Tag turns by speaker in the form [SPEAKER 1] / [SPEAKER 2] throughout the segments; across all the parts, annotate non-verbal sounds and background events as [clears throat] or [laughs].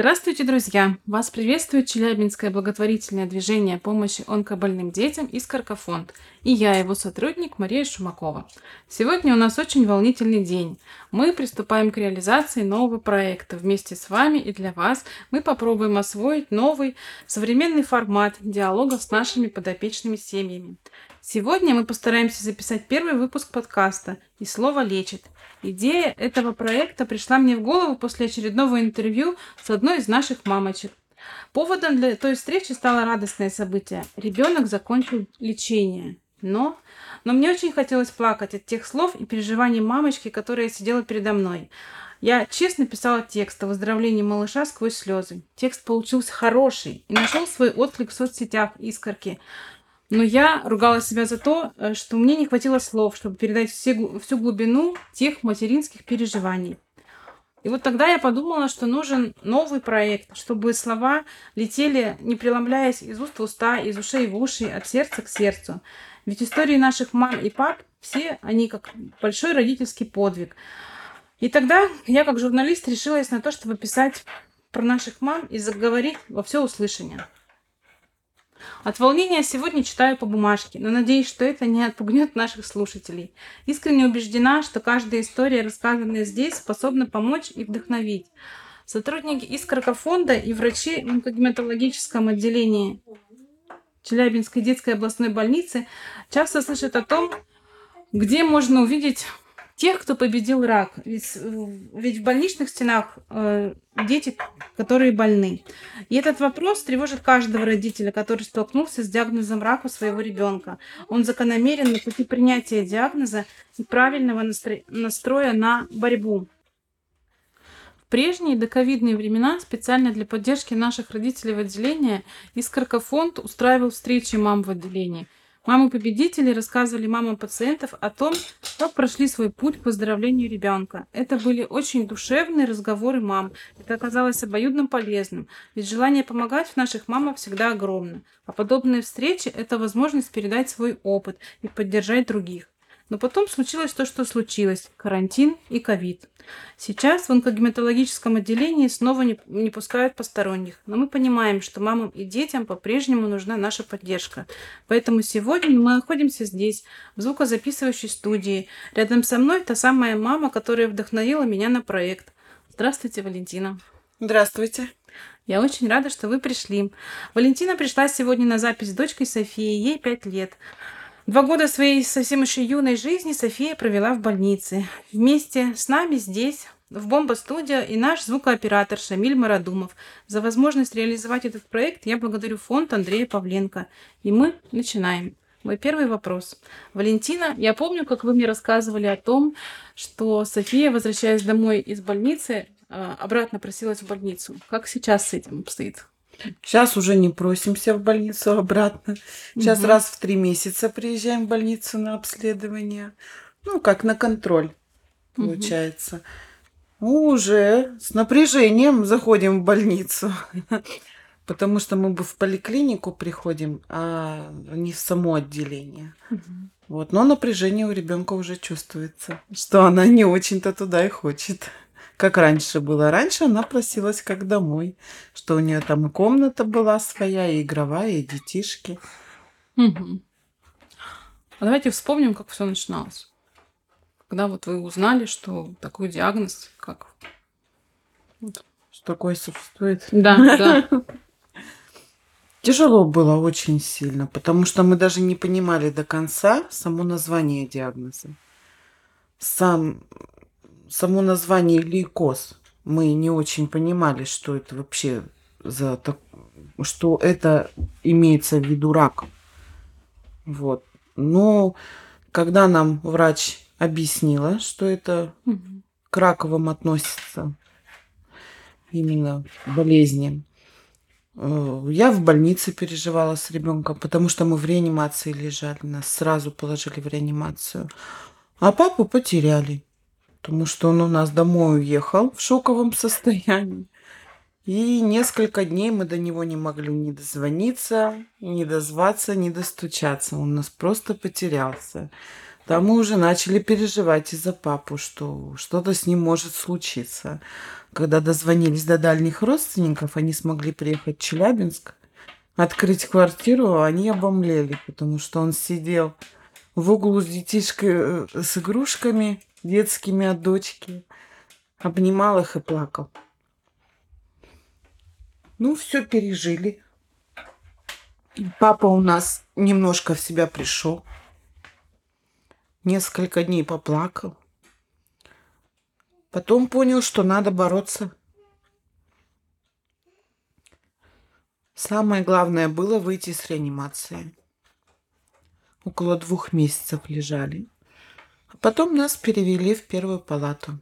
[SPEAKER 1] Здравствуйте, друзья! Вас приветствует Челябинское благотворительное движение помощи онкобольным детям из Каркафонд и я, его сотрудник Мария Шумакова. Сегодня у нас очень волнительный день. Мы приступаем к реализации нового проекта. Вместе с вами и для вас мы попробуем освоить новый современный формат диалога с нашими подопечными семьями. Сегодня мы постараемся записать первый выпуск подкаста «И слово лечит». Идея этого проекта пришла мне в голову после очередного интервью с одной из наших мамочек. Поводом для той встречи стало радостное событие. Ребенок закончил лечение. Но, но мне очень хотелось плакать от тех слов и переживаний мамочки, которая сидела передо мной. Я честно писала текст о выздоровлении малыша сквозь слезы. Текст получился хороший и нашел свой отклик в соцсетях искорки. Но я ругала себя за то, э, что мне не хватило слов, чтобы передать все, всю глубину тех материнских переживаний. И вот тогда я подумала, что нужен новый проект, чтобы слова летели, не преломляясь из уст в уста, из ушей в уши, от сердца к сердцу. Ведь истории наших мам и пап, все они как большой родительский подвиг. И тогда я, как журналист, решилась на то, чтобы писать про наших мам и заговорить во все услышание. От волнения сегодня читаю по бумажке, но надеюсь, что это не отпугнет наших слушателей. Искренне убеждена, что каждая история, рассказанная здесь, способна помочь и вдохновить. Сотрудники Искорка фонда и врачи в онкогематологическом отделении Челябинской детской областной больницы часто слышат о том, где можно увидеть тех, кто победил рак. Ведь, ведь в больничных стенах э, дети, которые больны. И этот вопрос тревожит каждого родителя, который столкнулся с диагнозом рака своего ребенка. Он закономерен на пути принятия диагноза и правильного настро... настроя на борьбу. В прежние доковидные времена специально для поддержки наших родителей в отделении Искорка фонд устраивал встречи мам в отделении – Мамы-победители рассказывали мамам пациентов о том, как прошли свой путь к выздоровлению ребенка. Это были очень душевные разговоры мам. Это оказалось обоюдно полезным, ведь желание помогать в наших мамах всегда огромно. А подобные встречи – это возможность передать свой опыт и поддержать других. Но потом случилось то, что случилось – карантин и ковид. Сейчас в онкогематологическом отделении снова не, не пускают посторонних, но мы понимаем, что мамам и детям по-прежнему нужна наша поддержка. Поэтому сегодня мы находимся здесь, в звукозаписывающей студии. Рядом со мной та самая мама, которая вдохновила меня на проект. Здравствуйте, Валентина.
[SPEAKER 2] Здравствуйте.
[SPEAKER 1] Я очень рада, что вы пришли. Валентина пришла сегодня на запись с дочкой Софией, ей пять лет. Два года своей совсем еще юной жизни София провела в больнице. Вместе с нами здесь, в Бомба-студия, и наш звукооператор Шамиль Марадумов. За возможность реализовать этот проект я благодарю фонд Андрея Павленко. И мы начинаем. Мой первый вопрос. Валентина, я помню, как вы мне рассказывали о том, что София, возвращаясь домой из больницы, а, обратно просилась в больницу. Как сейчас с этим обстоит?
[SPEAKER 2] Сейчас уже не просимся в больницу обратно. Сейчас угу. раз в три месяца приезжаем в больницу на обследование. Ну, как на контроль, получается. Угу. уже с напряжением заходим в больницу. [laughs] Потому что мы бы в поликлинику приходим, а не в само отделение. Угу. Вот, но напряжение у ребенка уже чувствуется, что она не очень-то туда и хочет как раньше было. Раньше она просилась как домой, что у нее там и комната была своя, и игровая, и детишки.
[SPEAKER 1] Угу. А давайте вспомним, как все начиналось. Когда вот вы узнали, что такой диагноз, как...
[SPEAKER 2] Вот. Что такое существует?
[SPEAKER 1] Да, да.
[SPEAKER 2] Тяжело было очень сильно, потому что мы даже не понимали до конца само название диагноза. Сам само название лейкоз мы не очень понимали, что это вообще за так, что это имеется в виду рак. Вот. Но когда нам врач объяснила, что это к раковым относится, именно болезни, э, я в больнице переживала с ребенком, потому что мы в реанимации лежали, нас сразу положили в реанимацию, а папу потеряли потому что он у нас домой уехал в шоковом состоянии. И несколько дней мы до него не могли ни дозвониться, ни дозваться, ни достучаться. Он нас просто потерялся. Там мы уже начали переживать из-за папу, что что-то с ним может случиться. Когда дозвонились до дальних родственников, они смогли приехать в Челябинск, открыть квартиру, а они обомлели, потому что он сидел в углу с детишкой, э, с игрушками детскими от дочки, обнимал их и плакал. Ну, все пережили. Папа у нас немножко в себя пришел. Несколько дней поплакал. Потом понял, что надо бороться. Самое главное было выйти с реанимации. Около двух месяцев лежали. Потом нас перевели в первую палату.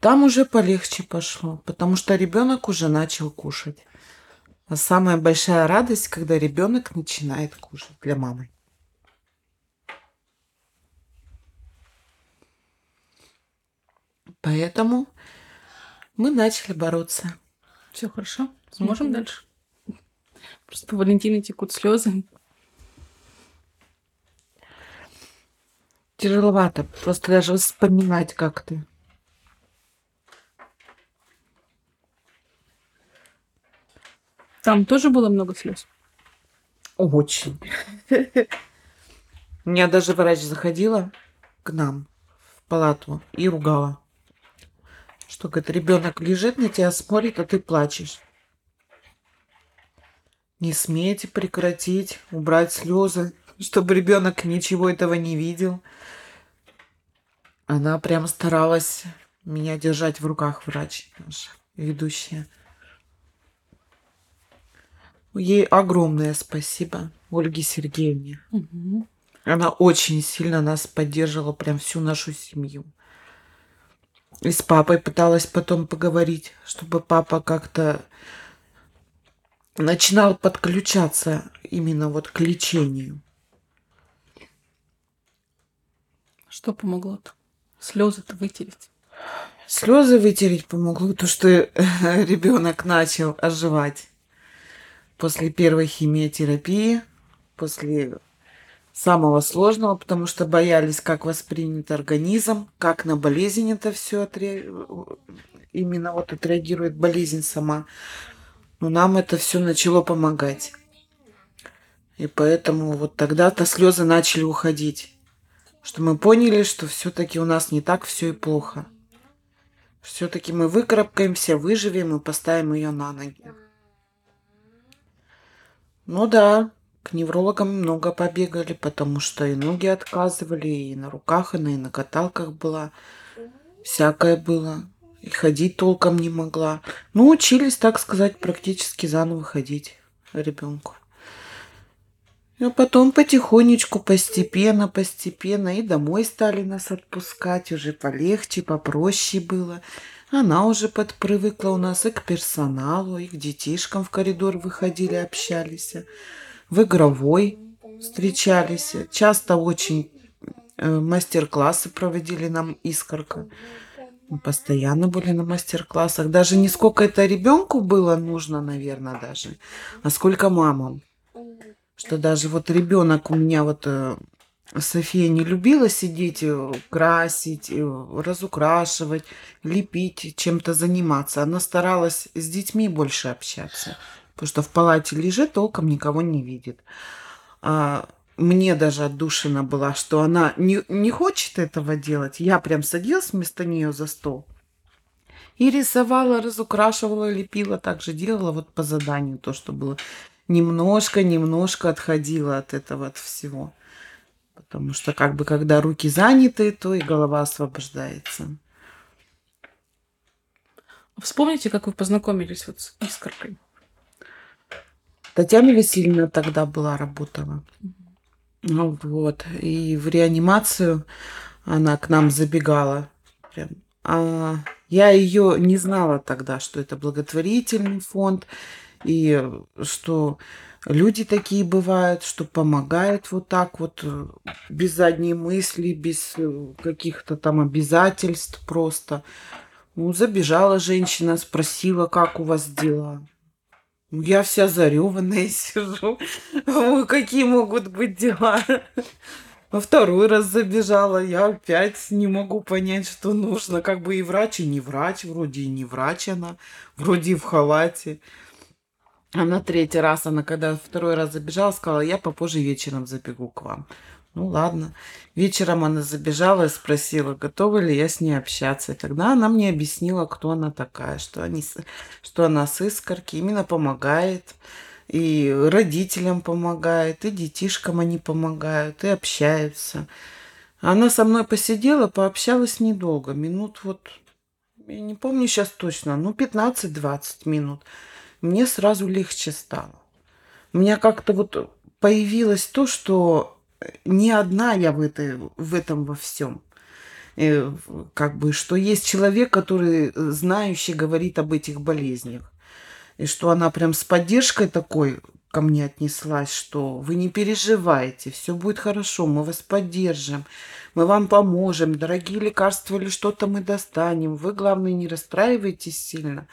[SPEAKER 2] Там уже полегче пошло, потому что ребенок уже начал кушать. А самая большая радость, когда ребенок начинает кушать для мамы. Поэтому мы начали бороться.
[SPEAKER 1] Все хорошо? Сможем mm-hmm. дальше? Просто по Валентине текут слезы.
[SPEAKER 2] Тяжеловато. Просто даже вспоминать как ты.
[SPEAKER 1] Там тоже было много слез?
[SPEAKER 2] Очень. У меня даже врач заходила к нам в палату и ругала. Что, говорит, ребенок лежит на тебя, смотрит, а ты плачешь. Не смейте прекратить, убрать слезы, чтобы ребенок ничего этого не видел. Она прям старалась меня держать в руках, врач наша, ведущая. Ей огромное спасибо, Ольге Сергеевне. Угу. Она очень сильно нас поддерживала, прям всю нашу семью. И с папой пыталась потом поговорить, чтобы папа как-то начинал подключаться именно вот к лечению.
[SPEAKER 1] Что помогло-то? Слезы-то вытереть.
[SPEAKER 2] Слезы вытереть помогло то, что [laughs] ребенок начал оживать после первой химиотерапии, после самого сложного, потому что боялись, как воспринят организм, как на болезнь это все отре... именно вот отреагирует болезнь сама. Но нам это все начало помогать. И поэтому вот тогда-то слезы начали уходить. Что мы поняли, что все-таки у нас не так все и плохо. Все-таки мы выкарабкаемся, выживем и поставим ее на ноги. Ну да, к неврологам много побегали, потому что и ноги отказывали, и на руках, и на, и на каталках была. Всякое было. И ходить толком не могла. Ну, учились, так сказать, практически заново ходить ребенку. А потом потихонечку, постепенно, постепенно и домой стали нас отпускать. Уже полегче, попроще было. Она уже подпривыкла у нас и к персоналу, и к детишкам в коридор выходили, общались. В игровой встречались. Часто очень э, мастер-классы проводили нам искорка. Мы постоянно были на мастер-классах. Даже не сколько это ребенку было нужно, наверное, даже, а сколько мамам. Что даже вот ребенок у меня вот э, София не любила сидеть, э, красить, э, разукрашивать, лепить, чем-то заниматься. Она старалась с детьми больше общаться, потому что в палате лежит, толком никого не видит. А мне даже отдушина была, что она не, не хочет этого делать. Я прям садилась вместо нее за стол и рисовала, разукрашивала, лепила, также делала вот по заданию то, что было. Немножко-немножко отходила от этого от всего. Потому что как бы когда руки заняты, то и голова освобождается.
[SPEAKER 1] Вспомните, как вы познакомились вот с искоркой.
[SPEAKER 2] Татьяна Васильевна тогда была, работала. Ну вот. И в реанимацию она к нам забегала. Прям. А я ее не знала тогда, что это благотворительный фонд, и что люди такие бывают, что помогают вот так вот, э, без задней мысли, без э, каких-то там обязательств просто. Ну, забежала женщина, спросила, как у вас дела. Я вся зареванная [laughs] сижу. Какие могут быть дела? Во второй раз забежала, я опять не могу понять, что нужно. Как бы и врач, и не врач, вроде и не врач она, вроде и в халате. А на третий раз она, когда второй раз забежала, сказала, я попозже вечером забегу к вам. Ну ладно. Вечером она забежала и спросила, готова ли я с ней общаться. И тогда она мне объяснила, кто она такая, что, они, что она с искорки, именно помогает, и родителям помогает, и детишкам они помогают, и общаются. Она со мной посидела, пообщалась недолго, минут вот, я не помню сейчас точно, ну 15-20 минут. Мне сразу легче стало. У меня как-то вот появилось то, что не одна я в, этой, в этом во всем. Э, как бы, что есть человек, который знающий говорит об этих болезнях. И что она прям с поддержкой такой ко мне отнеслась, что вы не переживайте, все будет хорошо, мы вас поддержим, мы вам поможем, дорогие лекарства или что-то мы достанем, вы, главное, не расстраивайтесь сильно.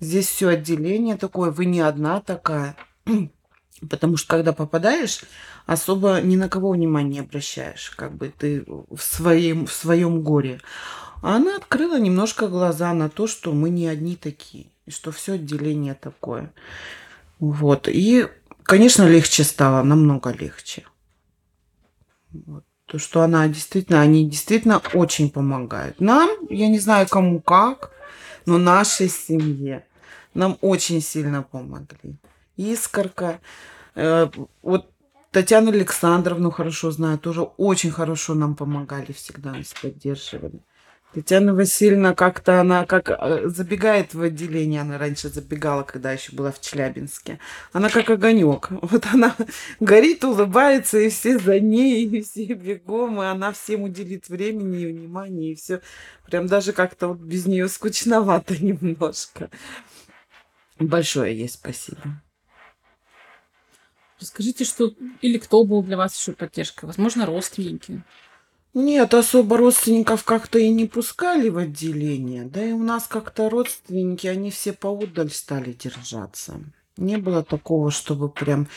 [SPEAKER 2] Здесь все отделение такое, вы не одна такая. [clears throat] Потому что когда попадаешь, особо ни на кого внимания не обращаешь, как бы ты в своем, в своем горе. А она открыла немножко глаза на то, что мы не одни такие, и что все отделение такое. Вот. И, конечно, легче стало, намного легче. Вот. То, что она действительно, они действительно очень помогают. Нам, я не знаю кому как, но нашей семье нам очень сильно помогли. Искорка. Э, вот Татьяну Александровну хорошо знаю, тоже очень хорошо нам помогали, всегда нас поддерживали. Татьяна Васильевна как-то, она как э, забегает в отделение, она раньше забегала, когда еще была в Челябинске. Она как огонек. Вот она [laughs] горит, улыбается, и все за ней, и все бегом, и она всем уделит времени и внимание, и все. Прям даже как-то вот без нее скучновато [laughs] немножко. Большое ей спасибо.
[SPEAKER 1] Расскажите, что или кто был для вас еще поддержкой? Возможно, родственники.
[SPEAKER 2] Нет, особо родственников как-то и не пускали в отделение. Да и у нас как-то родственники, они все поудаль стали держаться. Не было такого, чтобы прям...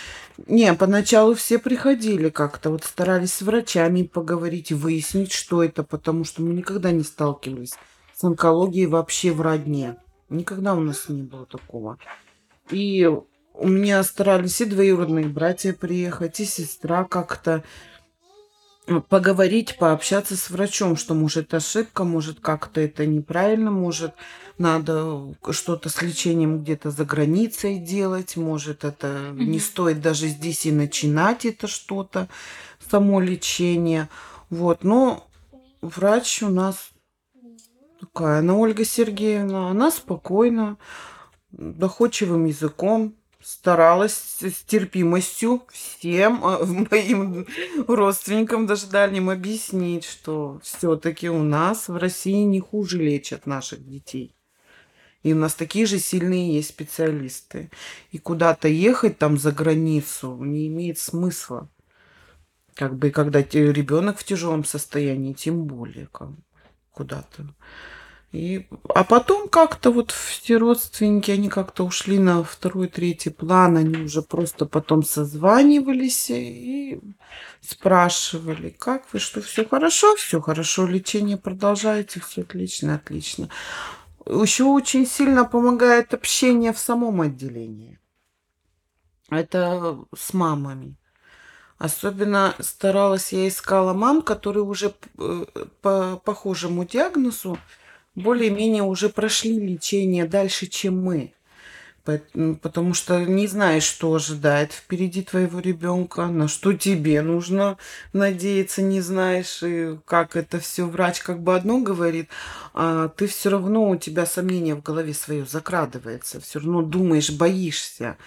[SPEAKER 2] Не, поначалу все приходили как-то, вот старались с врачами поговорить, выяснить, что это, потому что мы никогда не сталкивались с онкологией вообще в родне. Никогда у нас не было такого. И у меня старались и двоюродные братья приехать, и сестра как-то поговорить, пообщаться с врачом, что может ошибка, может как-то это неправильно, может надо что-то с лечением где-то за границей делать, может это mm-hmm. не стоит даже здесь и начинать это что-то, само лечение. Вот, но врач у нас такая, она Ольга Сергеевна, она спокойно, доходчивым языком старалась с терпимостью всем а, [laughs] моим родственникам, даже дальним, объяснить, что все-таки у нас в России не хуже лечат наших детей. И у нас такие же сильные есть специалисты. И куда-то ехать там за границу не имеет смысла. Как бы, когда ребенок в тяжелом состоянии, тем более куда-то. И, а потом как-то вот все родственники, они как-то ушли на второй, третий план, они уже просто потом созванивались и спрашивали, как вы, что все хорошо, все хорошо, лечение продолжаете, все отлично, отлично. Еще очень сильно помогает общение в самом отделении. Это с мамами. Особенно старалась я искала мам, которые уже э, по похожему диагнозу более-менее уже прошли лечение дальше, чем мы. Потому что не знаешь, что ожидает впереди твоего ребенка, на что тебе нужно надеяться, не знаешь, и как это все врач как бы одно говорит, а ты все равно у тебя сомнение в голове свое закрадывается, все равно думаешь, боишься,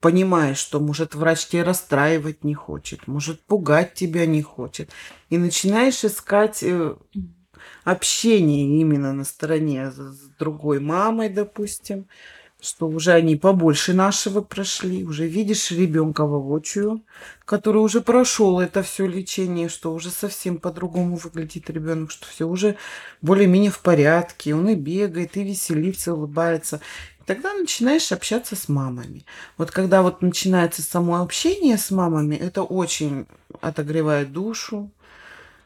[SPEAKER 2] понимаешь, что может врач тебя расстраивать не хочет, может пугать тебя не хочет, и начинаешь искать э, общение именно на стороне с другой мамой, допустим, что уже они побольше нашего прошли, уже видишь ребенка воочию, который уже прошел это все лечение, что уже совсем по-другому выглядит ребенок, что все уже более-менее в порядке, он и бегает, и веселится, улыбается. тогда начинаешь общаться с мамами. Вот когда вот начинается само общение с мамами, это очень отогревает душу.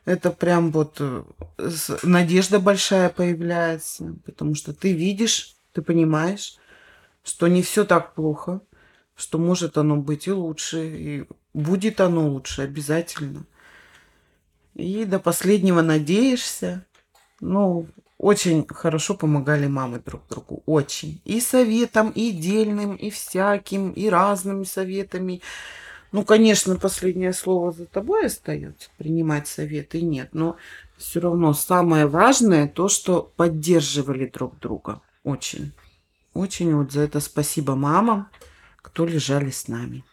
[SPEAKER 2] Это прям вот э, надежда большая появляется, потому что ты видишь, ты понимаешь, что не все так плохо, что может оно быть и лучше, и будет оно лучше обязательно. И до последнего надеешься. Ну, очень хорошо помогали мамы друг другу, очень. И советом, и дельным, и всяким, и разными советами. Ну, конечно, последнее слово за тобой остается, принимать советы нет, но все равно самое важное то, что поддерживали друг друга. Очень. Очень вот за это спасибо мамам, кто лежали с нами.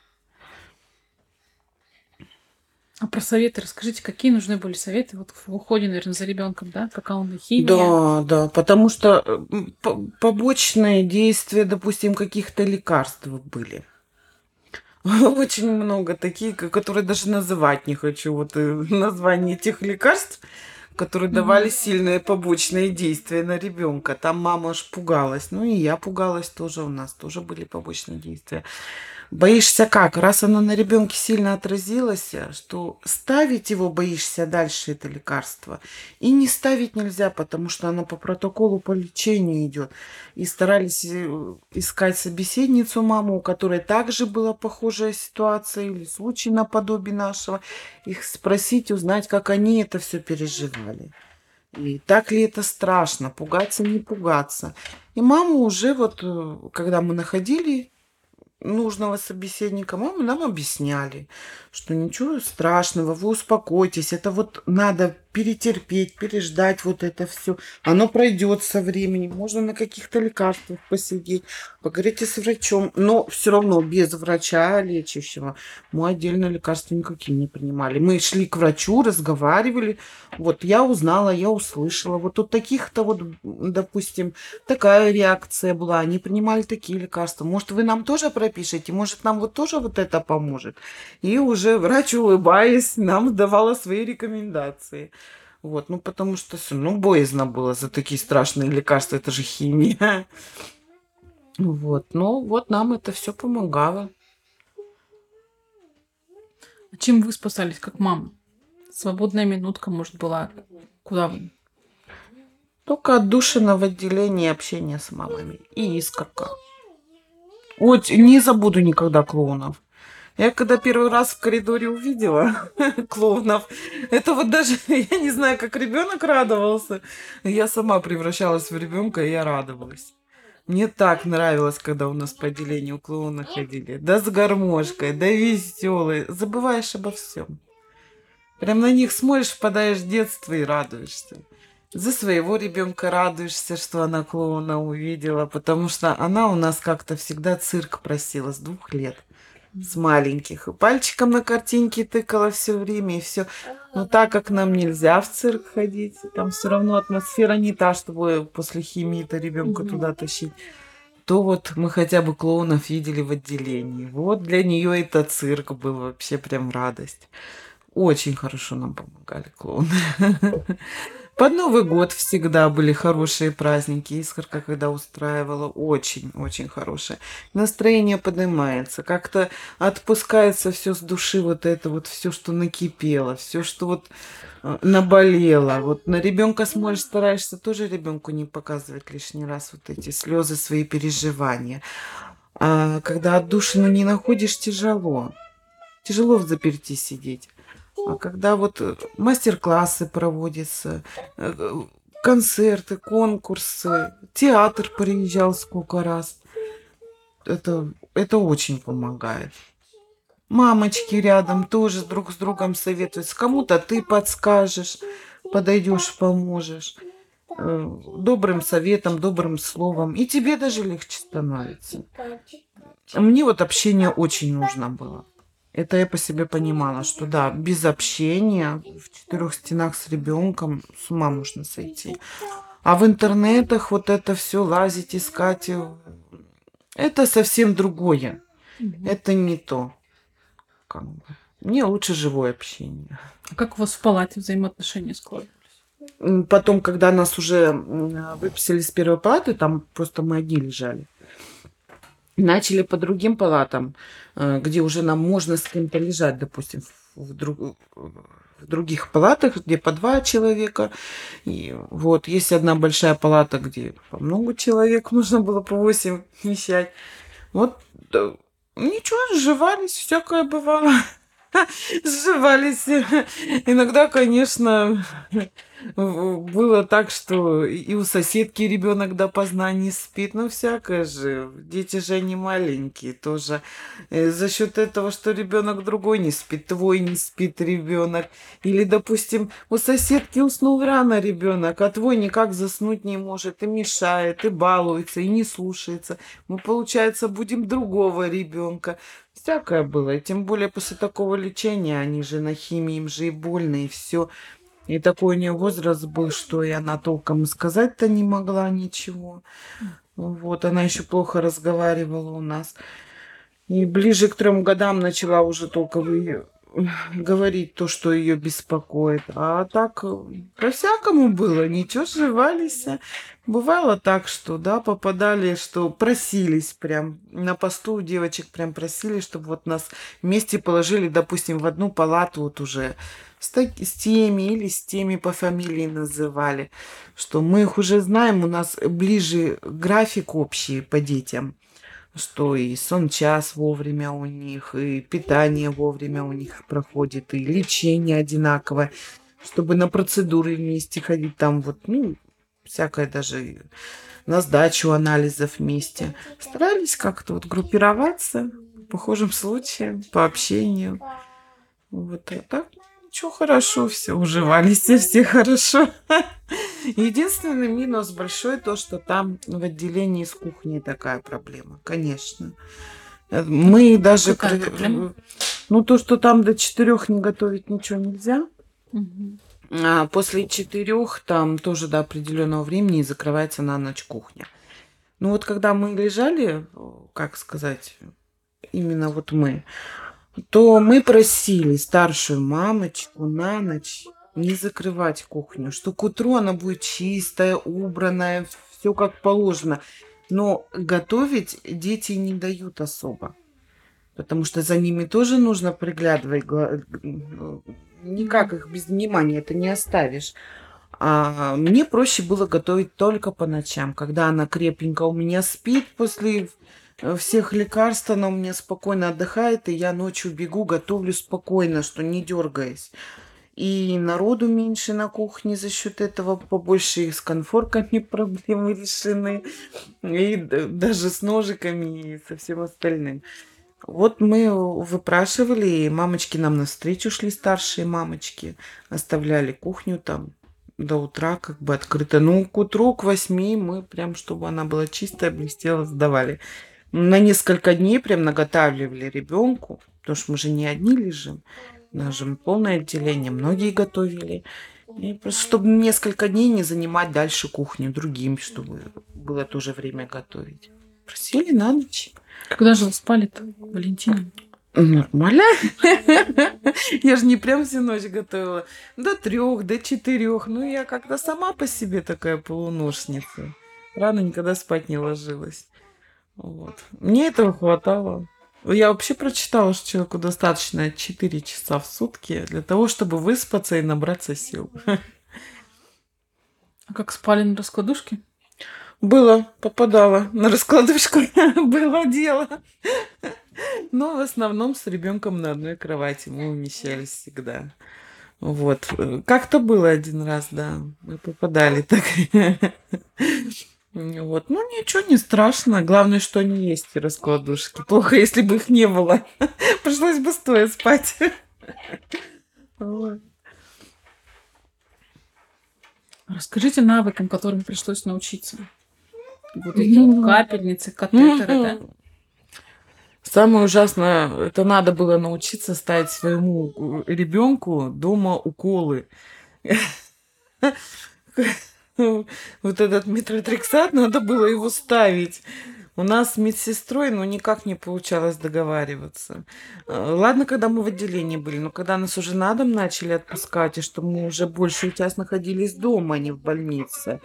[SPEAKER 1] А про советы расскажите, какие нужны были советы вот в уходе, наверное, за ребенком, да? Какая химия?
[SPEAKER 2] Да, да, потому что побочные действия, допустим, каких-то лекарств были. [laughs] Очень много таких, которые даже называть не хочу. Вот э, [laughs] название этих лекарств, которые давали mm-hmm. сильные побочные действия на ребенка. Там мама аж пугалась. Ну и я пугалась тоже. У нас тоже были побочные действия. Боишься как? Раз оно на ребенке сильно отразилось, что ставить его боишься дальше это лекарство. И не ставить нельзя, потому что оно по протоколу по лечению идет. И старались э, искать собеседницу маму, у которой также была похожая ситуация или случай наподобие нашего. Их спросить, узнать, как они это все переживали. И так ли это страшно, пугаться, не пугаться. И маму уже вот, э, когда мы находили нужного собеседника, мы нам объясняли, что ничего страшного, вы успокойтесь, это вот надо перетерпеть, переждать вот это все. Оно пройдет со временем. Можно на каких-то лекарствах посидеть, поговорите с врачом. Но все равно без врача лечащего мы отдельно лекарства никакие не принимали. Мы шли к врачу, разговаривали. Вот я узнала, я услышала. Вот у таких-то вот, допустим, такая реакция была. Они принимали такие лекарства. Может, вы нам тоже пропишете? Может, нам вот тоже вот это поможет? И уже врач, улыбаясь, нам давала свои рекомендации. Вот, ну потому что ну боязно было за такие страшные лекарства, это же химия. Вот, ну вот нам это все помогало.
[SPEAKER 1] А чем вы спасались, как мама? Свободная минутка, может, была? Куда вы?
[SPEAKER 2] Только отдушина в отделении общения с мамами и искорка. Вот не забуду никогда клоунов. Я когда первый раз в коридоре увидела [laughs] клоунов, это вот даже, [laughs] я не знаю, как ребенок радовался. Я сама превращалась в ребенка, и я радовалась. Мне так нравилось, когда у нас по отделению клоуна ходили. Да с гармошкой, да веселые. Забываешь обо всем. Прям на них смотришь, впадаешь в детство и радуешься. За своего ребенка радуешься, что она клоуна увидела, потому что она у нас как-то всегда цирк просила с двух лет с маленьких. И пальчиком на картинке тыкала все время, и все. Но так как нам нельзя в цирк ходить, там все равно атмосфера не та, чтобы после химии-то ребенка mm-hmm. туда тащить, то вот мы хотя бы клоунов видели в отделении. Вот для нее это цирк был вообще прям радость. Очень хорошо нам помогали клоуны. [laughs] Под Новый год всегда были хорошие праздники. Искорка, когда устраивала, очень-очень хорошее. Настроение поднимается. Как-то отпускается все с души, вот это вот все, что накипело, все, что вот э, наболело. Вот на ребенка смотришь, стараешься тоже ребенку не показывать лишний раз вот эти слезы, свои переживания. А когда отдушину не находишь, тяжело. Тяжело в заперти сидеть. А когда вот э, мастер-классы проводятся, э, концерты, конкурсы, театр приезжал сколько раз, это, это очень помогает. Мамочки рядом тоже друг с другом советуются. Кому-то ты подскажешь, подойдешь, поможешь э, добрым советом, добрым словом. И тебе даже легче становится. Мне вот общение очень нужно было. Это я по себе понимала, что да, без общения, в четырех стенах с ребенком с ума можно сойти. А в интернетах вот это все лазить, искать, э, это совсем другое. Это не то. Как бы. Мне лучше живое общение.
[SPEAKER 1] А как у вас в палате взаимоотношения складывались?
[SPEAKER 2] Потом, когда нас уже выписали с первой палаты, там просто мы одни лежали. начали по другим палатам, где уже нам можно с кем-то лежать, допустим, в, друг, в других палатах, где по два человека. И вот есть одна большая палата, где по много человек [laughs] нужно было по восемь вмещать. Вот ничего, сживались, всякое бывало. [laughs] Сживались. Иногда, конечно, было так, что и у соседки ребенок допоздна не спит, ну всякое же. Дети же не маленькие тоже. Э, за счет этого, что ребенок другой не спит, твой не спит ребенок. Или, допустим, у соседки уснул рано ребенок, а твой никак заснуть не может, и мешает, и балуется, и не слушается. Мы, получается, будем другого ребенка. Всякое было. И тем более после такого лечения, они же на химии, им же и больно, и все. И такой у нее возраст был, что и она толком сказать-то не могла ничего. Вот, она еще плохо разговаривала у нас. И ближе к трем годам начала уже только [laughs] говорить то, что ее беспокоит. А так по-всякому было, ничего, сживались. Бывало так, что, да, попадали, что просились прям, на посту у девочек прям просили, чтобы вот нас вместе положили, допустим, в одну палату вот уже с, так, с теми или с теми по фамилии называли, что мы их уже знаем, у нас ближе график общий по детям что и сон час вовремя у них, и питание вовремя у них проходит, и лечение одинаковое, чтобы на процедуры вместе ходить, там вот, ну, всякое даже на сдачу анализов вместе. Старались как-то вот группироваться похожим случаям, по общению. Вот а так Ничего, хорошо, все уживались, все, [laughs] все хорошо. Единственный минус большой то, что там в отделении с кухней такая проблема, конечно. Э, мы даже...
[SPEAKER 1] Какая проблема?
[SPEAKER 2] Ну, то, что там до четырех не готовить ничего нельзя. Угу. А после четырех там тоже до определенного времени закрывается на ночь кухня. Ну вот когда мы лежали, как сказать, именно вот мы, то мы просили старшую мамочку на ночь не закрывать кухню, что к утру она будет чистая, убранная, все как положено. Но готовить дети не дают особо, потому что за ними тоже нужно приглядывать. Никак их без внимания это не оставишь. А мне проще было готовить только по ночам, когда она крепенько у меня спит после всех лекарств, она у меня спокойно отдыхает, и я ночью бегу, готовлю спокойно, что не дергаясь. И народу меньше на кухне за счет этого, побольше и с конфорками [laughs] проблемы решены, и даже с ножиками и со всем остальным. Вот мы выпрашивали, и мамочки нам навстречу шли, старшие мамочки, оставляли кухню там до утра как бы открыто. Ну, к утру, к восьми мы прям, чтобы она была чистая, блестела, сдавали на несколько дней прям наготавливали ребенку, потому что мы же не одни лежим, у нас же полное отделение, многие готовили. И просто чтобы несколько дней не занимать дальше кухню другим, чтобы было тоже время готовить. Просили на ночь.
[SPEAKER 1] Когда же вы спали-то, Валентина?
[SPEAKER 2] Нормально. Я же не прям всю ночь готовила. До трех, до четырех. Ну, я как-то сама по себе такая полуношница. Рано никогда спать не ложилась. Вот. Мне этого хватало. Я вообще прочитала, что человеку достаточно 4 часа в сутки для того, чтобы выспаться и набраться сил.
[SPEAKER 1] А как спали на раскладушке?
[SPEAKER 2] Было, попадала на раскладушку, [laughs] было дело. Но в основном с ребенком на одной кровати мы умещались всегда. Вот. Как-то было один раз, да. Мы попадали так. [laughs] Вот. Ну, ничего не страшно. Главное, что они есть, раскладушки. Плохо, если бы их не было. [laughs] Пришлось бы стоя спать. [laughs]
[SPEAKER 1] Расскажите навыкам, которым пришлось научиться. Вот эти вот капельницы, катетеры, да?
[SPEAKER 2] Самое ужасное, это надо было научиться ставить своему ребенку дома уколы. [laughs] [laughs] вот этот метротрексат, надо было его ставить. У нас с медсестрой, ну, никак не получалось договариваться. А, ладно, когда мы в отделении были, но когда нас уже на дом начали отпускать, и что мы уже большую часть находились дома, а не в больнице,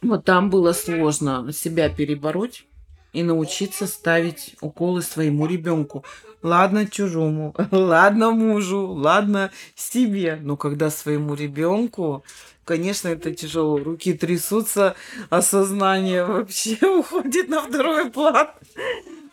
[SPEAKER 2] вот там было сложно себя перебороть. И научиться ставить уколы своему ребенку. Ладно чужому, [laughs] ладно мужу, ладно себе. Но когда своему ребенку, конечно, это тяжело. Руки трясутся, осознание вообще [laughs] уходит на второй план.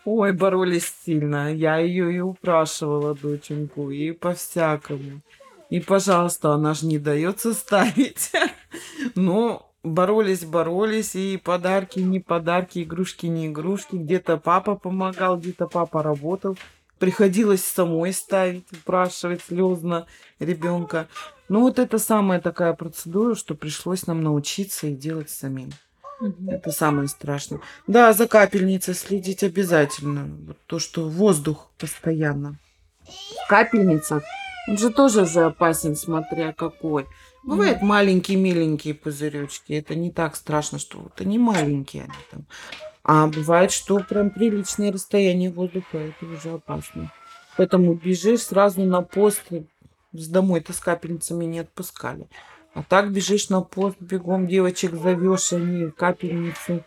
[SPEAKER 2] Ой, боролись сильно. Я ее и упрашивала, доченьку, и по-всякому. И, пожалуйста, она же не дается ставить. [laughs] Но боролись, боролись, и подарки, не подарки, игрушки, не игрушки. Где-то папа помогал, где-то папа работал. Приходилось самой ставить, упрашивать слезно ребенка. Ну, вот это самая такая процедура, что пришлось нам научиться и делать самим. Угу. Это самое страшное. Да, за капельницей следить обязательно. То, что воздух постоянно. Капельница, он же тоже же опасен, смотря какой. Бывают маленькие миленькие пузыречки. Это не так страшно, что вот они маленькие. Они там. А бывает, что прям приличное расстояние воздуха. Это уже опасно. Поэтому бежишь сразу на пост. С домой-то с капельницами не отпускали. А так бежишь на пост, бегом девочек зовешь, они капельницы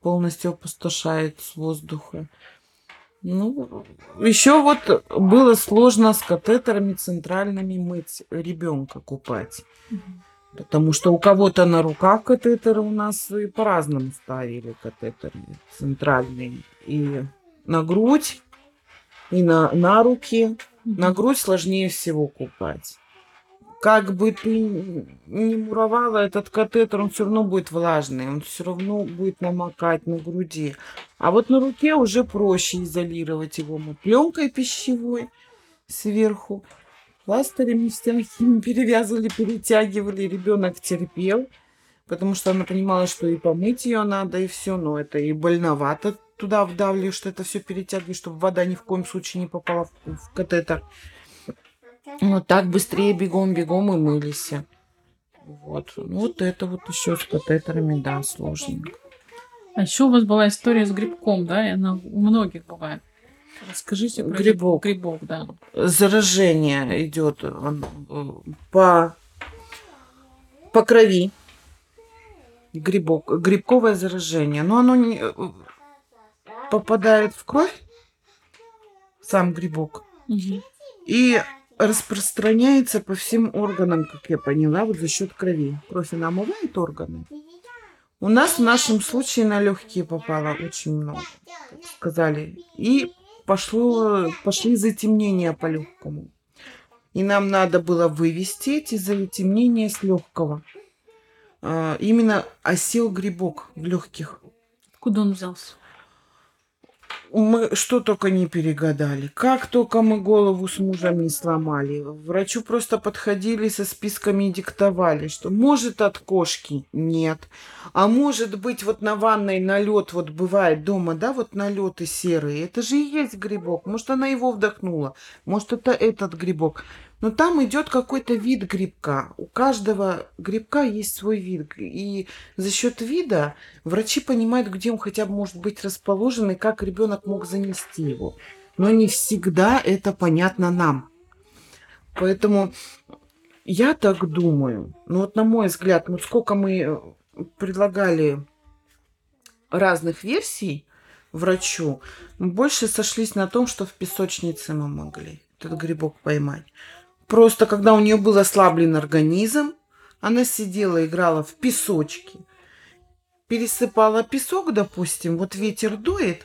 [SPEAKER 2] полностью опустошают с воздуха. Ну, еще вот было сложно с катетерами центральными мыть ребенка купать. Потому что у кого-то на руках катетеры у нас и по-разному ставили катетеры центральные. И на грудь, и на, на руки. На грудь сложнее всего купать как бы ты не муровала этот катетер, он все равно будет влажный, он все равно будет намокать на груди. А вот на руке уже проще изолировать его. Мы пленкой пищевой сверху, пластырями всякими перевязывали, перетягивали. Ребенок терпел, потому что она понимала, что и помыть ее надо, и все, но это и больновато туда вдавливаешь, что это все перетягиваешь, чтобы вода ни в коем случае не попала в, катетер. Вот так быстрее бегом-бегом и мылись. Вот. Ну, вот это вот еще с катетерами, да, сложненько.
[SPEAKER 1] А еще у вас была история с грибком, да? И она у многих бывает. Расскажите про
[SPEAKER 2] грибок.
[SPEAKER 1] Грибок, да.
[SPEAKER 2] Заражение идет по, по крови. Грибок, грибковое заражение. Но оно не попадает в кровь, сам грибок. Угу. И распространяется по всем органам, как я поняла, вот за счет крови. Кровь она омывает органы. У нас в нашем случае на легкие попало очень много, как сказали. И пошло, пошли затемнения по легкому. И нам надо было вывести эти затемнения с легкого. А, именно осел грибок в легких.
[SPEAKER 1] Куда он взялся?
[SPEAKER 2] Мы что только не перегадали. Как только мы голову с мужем не сломали. Врачу просто подходили со списками и диктовали, что может от кошки нет. А может быть вот на ванной налет вот бывает дома, да, вот налеты серые. Это же и есть грибок. Может она его вдохнула. Может это этот грибок. Но там идет какой-то вид грибка. У каждого грибка есть свой вид. И за счет вида врачи понимают, где он хотя бы может быть расположен и как ребенок мог занести его. Но не всегда это понятно нам. Поэтому я так думаю, ну вот на мой взгляд, ну сколько мы э, предлагали разных версий врачу, мы больше сошлись на том, что в песочнице мы могли этот грибок поймать. Просто когда у нее был ослаблен организм, она сидела, играла в песочке, пересыпала песок, допустим, вот ветер дует,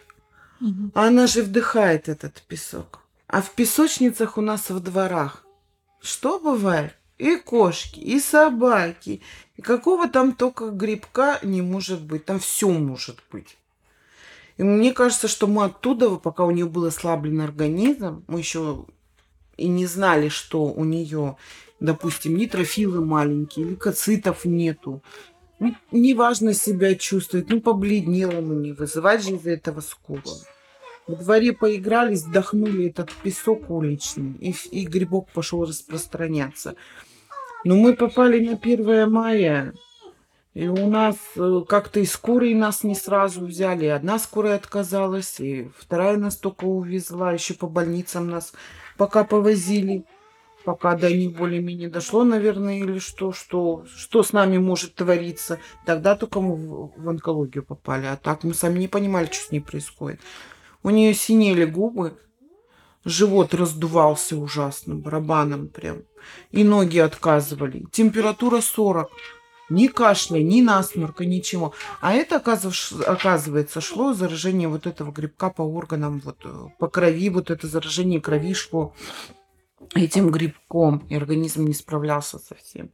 [SPEAKER 2] угу. а она же вдыхает этот песок. А в песочницах у нас в дворах что бывает? И кошки, и собаки, и какого там только грибка не может быть. Там все может быть. И мне кажется, что мы оттуда, пока у нее был ослаблен организм, мы еще и не знали, что у нее, допустим, нитрофилы маленькие, лейкоцитов нету. Ну, неважно себя чувствует, ну, побледнела мы, не вызывать же из-за этого скорую. В дворе поигрались, вдохнули этот песок уличный, и, и грибок пошел распространяться. Но мы попали на 1 мая, и у нас э, как-то и скорые нас не сразу взяли. Одна скорая отказалась, и вторая нас только увезла. Еще по больницам нас пока повозили. пока до них более-менее дошло, наверное, или что, что, что с нами может твориться. Тогда только мы в, в онкологию попали, а так мы сами не понимали, что с ней происходит. У нее синели губы, живот раздувался ужасно, барабаном прям, и ноги отказывали. Температура 40 ни кашля, ни насморка, ничего. А это, оказывается, шло заражение вот этого грибка по органам, вот, э, по крови, вот это заражение крови шло этим грибком, и организм не справлялся совсем.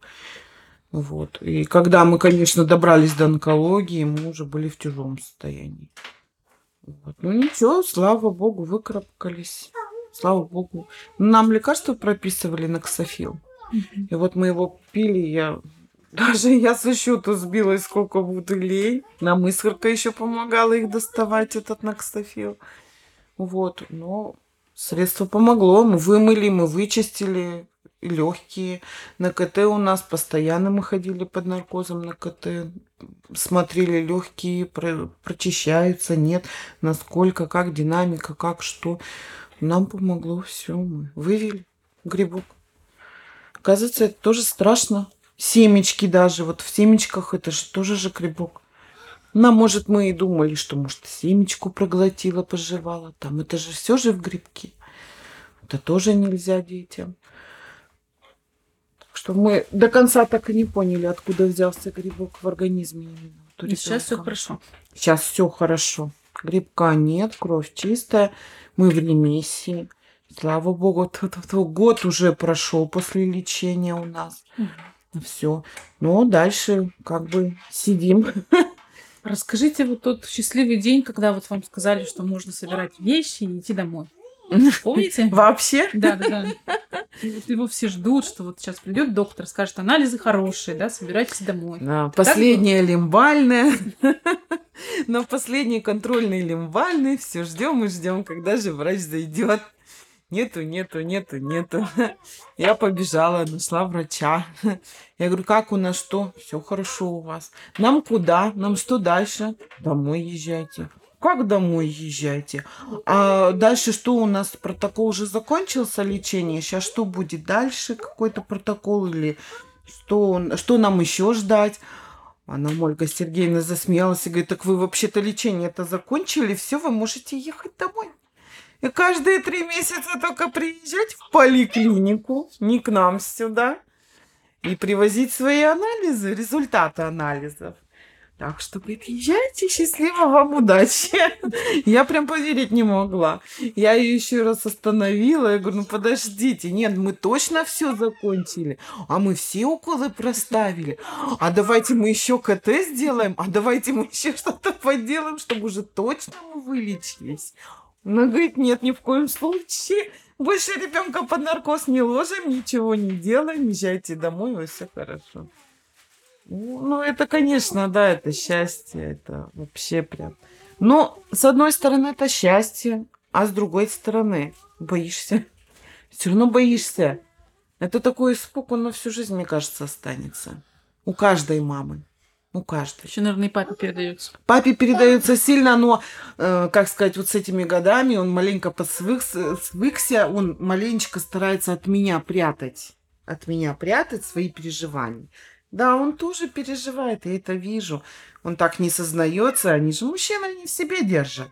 [SPEAKER 2] Вот. И когда мы, конечно, добрались до онкологии, мы уже были в тяжелом состоянии. Вот. Ну ничего, слава богу, выкарабкались. Слава богу. Нам лекарства прописывали на ксофил. И вот мы его пили, я даже я со счету сбилась, сколько бутылей. Нам искорка еще помогала их доставать, этот накстофил. Вот, но средство помогло. Мы вымыли, мы вычистили легкие. На КТ у нас постоянно мы ходили под наркозом на КТ. Смотрели легкие, про, прочищаются, нет, насколько, как динамика, как что. Нам помогло все, мы вывели грибок. Оказывается, это тоже страшно семечки даже. Вот в семечках это же тоже же грибок. Ну, может, мы и думали, что, может, семечку проглотила, пожевала. Там это же все же в грибке. Это тоже нельзя детям. что мы до конца так и не поняли, откуда взялся грибок в организме.
[SPEAKER 1] И сейчас все хорошо.
[SPEAKER 2] Сейчас все хорошо. Грибка нет, кровь чистая. Мы в ремиссии. Слава богу, год уже прошел после лечения у нас. Угу. Все. Ну, дальше как бы сидим. [laughs]
[SPEAKER 1] Расскажите вот тот счастливый день, когда вот вам сказали, что можно собирать вещи и идти домой. [laughs] Помните?
[SPEAKER 2] Вообще?
[SPEAKER 1] Да, да, да. его все ждут, что вот сейчас придет доктор, скажет, анализы хорошие, да, собирайтесь домой.
[SPEAKER 2] Да, последняя лимбальная. [laughs] Но последний контрольный лимбальный, все ждем и ждем, когда же врач зайдет. Нету, нету, нету, нету. [laughs] Я побежала, нашла врача. [laughs] Я говорю, как у нас что? Все хорошо у вас. Нам куда? Нам что дальше? Домой езжайте. Как домой езжайте? А дальше что у нас? Протокол уже закончился лечение? Сейчас что будет дальше? Какой-то протокол или что, что нам еще ждать? Она, Ольга Сергеевна, засмеялась и говорит, так вы вообще-то лечение это закончили, все, вы можете ехать домой. И каждые три месяца только приезжать в поликлинику, не к нам сюда, и привозить свои анализы, результаты анализов. Так что приезжайте, счастливо вам удачи. [laughs] Я прям поверить не могла. Я ее еще раз остановила. Я говорю, ну подождите, нет, мы точно все закончили. А мы все уколы проставили. А давайте мы еще КТ сделаем. А давайте мы еще [laughs] что-то поделаем, чтобы уже точно мы вылечились. Она говорит, нет, ни в коем случае. Больше ребенка под наркоз не ложим, ничего не делаем, езжайте домой, и все хорошо. Ну, это, конечно, да, это счастье, это вообще прям. Но, с одной стороны, это счастье, а с другой стороны, боишься. Все равно боишься. Это такой испуг, он на всю жизнь, мне кажется, останется. У каждой мамы. У каждой.
[SPEAKER 1] Еще, наверное, и папе передается.
[SPEAKER 2] Папе передается сильно, но, э, как сказать, вот с этими годами он маленько посвыкся, свыкся, он маленечко старается от меня прятать, от меня прятать свои переживания. Да, он тоже переживает, я это вижу. Он так не сознается, они же мужчины, они в себе держат.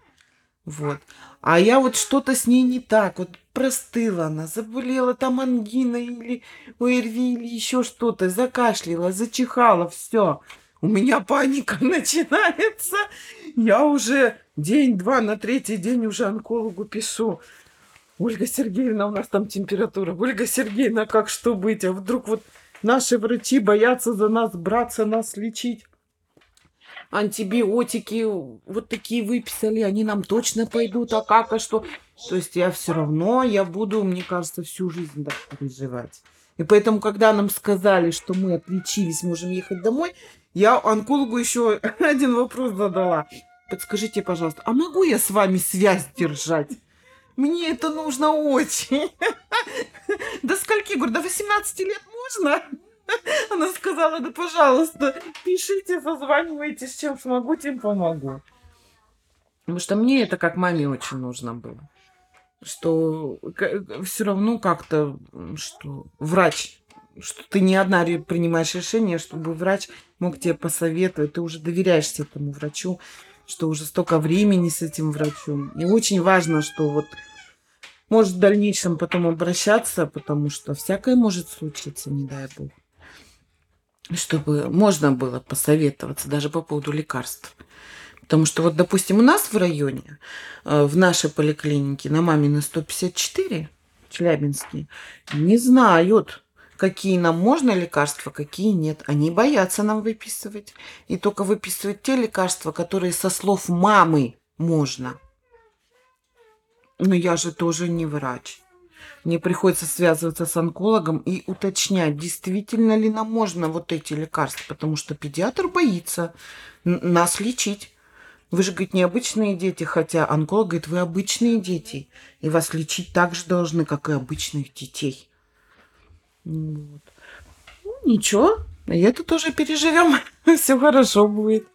[SPEAKER 2] Вот. А я вот что-то с ней не так. Вот простыла она, заболела там ангина или ОРВИ или еще что-то, закашляла, зачихала, все. У меня паника [laughs] начинается. Я уже день-два, на третий день уже онкологу пишу. Ольга Сергеевна, у нас там температура. Ольга Сергеевна, как что быть? А вдруг вот наши врачи боятся за нас браться, нас лечить? Антибиотики вот такие выписали, они нам точно пойдут, а как, а что? То есть я все равно, я буду, мне кажется, всю жизнь так переживать. И поэтому, когда нам сказали, что мы отличились, можем ехать домой, я онкологу еще [laughs] один вопрос задала. Подскажите, пожалуйста, а могу я с вами связь держать? Мне это нужно очень. [laughs] До скольки? Говорю, до 18 лет можно? [laughs] Она сказала, да пожалуйста, пишите, созванивайтесь, чем смогу, тем помогу. Потому что мне это как маме очень нужно было. что все равно как-то, что врач, что ты не одна принимаешь решение, чтобы врач мог тебе посоветовать, ты уже доверяешься этому врачу, что уже столько времени с этим врачом. И очень важно, что вот может в дальнейшем потом обращаться, потому что всякое может случиться, не дай бог. Чтобы можно было посоветоваться даже по поводу лекарств. Потому что вот, допустим, у нас в районе, э, в нашей поликлинике на Мамина 154, Челябинске, не знают, какие нам можно лекарства, какие нет. Они боятся нам выписывать. И только выписывают те лекарства, которые со слов мамы можно. Но я же тоже не врач. Мне приходится связываться с онкологом и уточнять, действительно ли нам можно вот эти лекарства, потому что педиатр боится нас лечить. Вы же, говорит, необычные дети, хотя онколог говорит, вы обычные дети, и вас лечить так же должны, как и обычных детей. Вот. Ну, ничего, и это тоже переживем. [laughs] Все хорошо будет.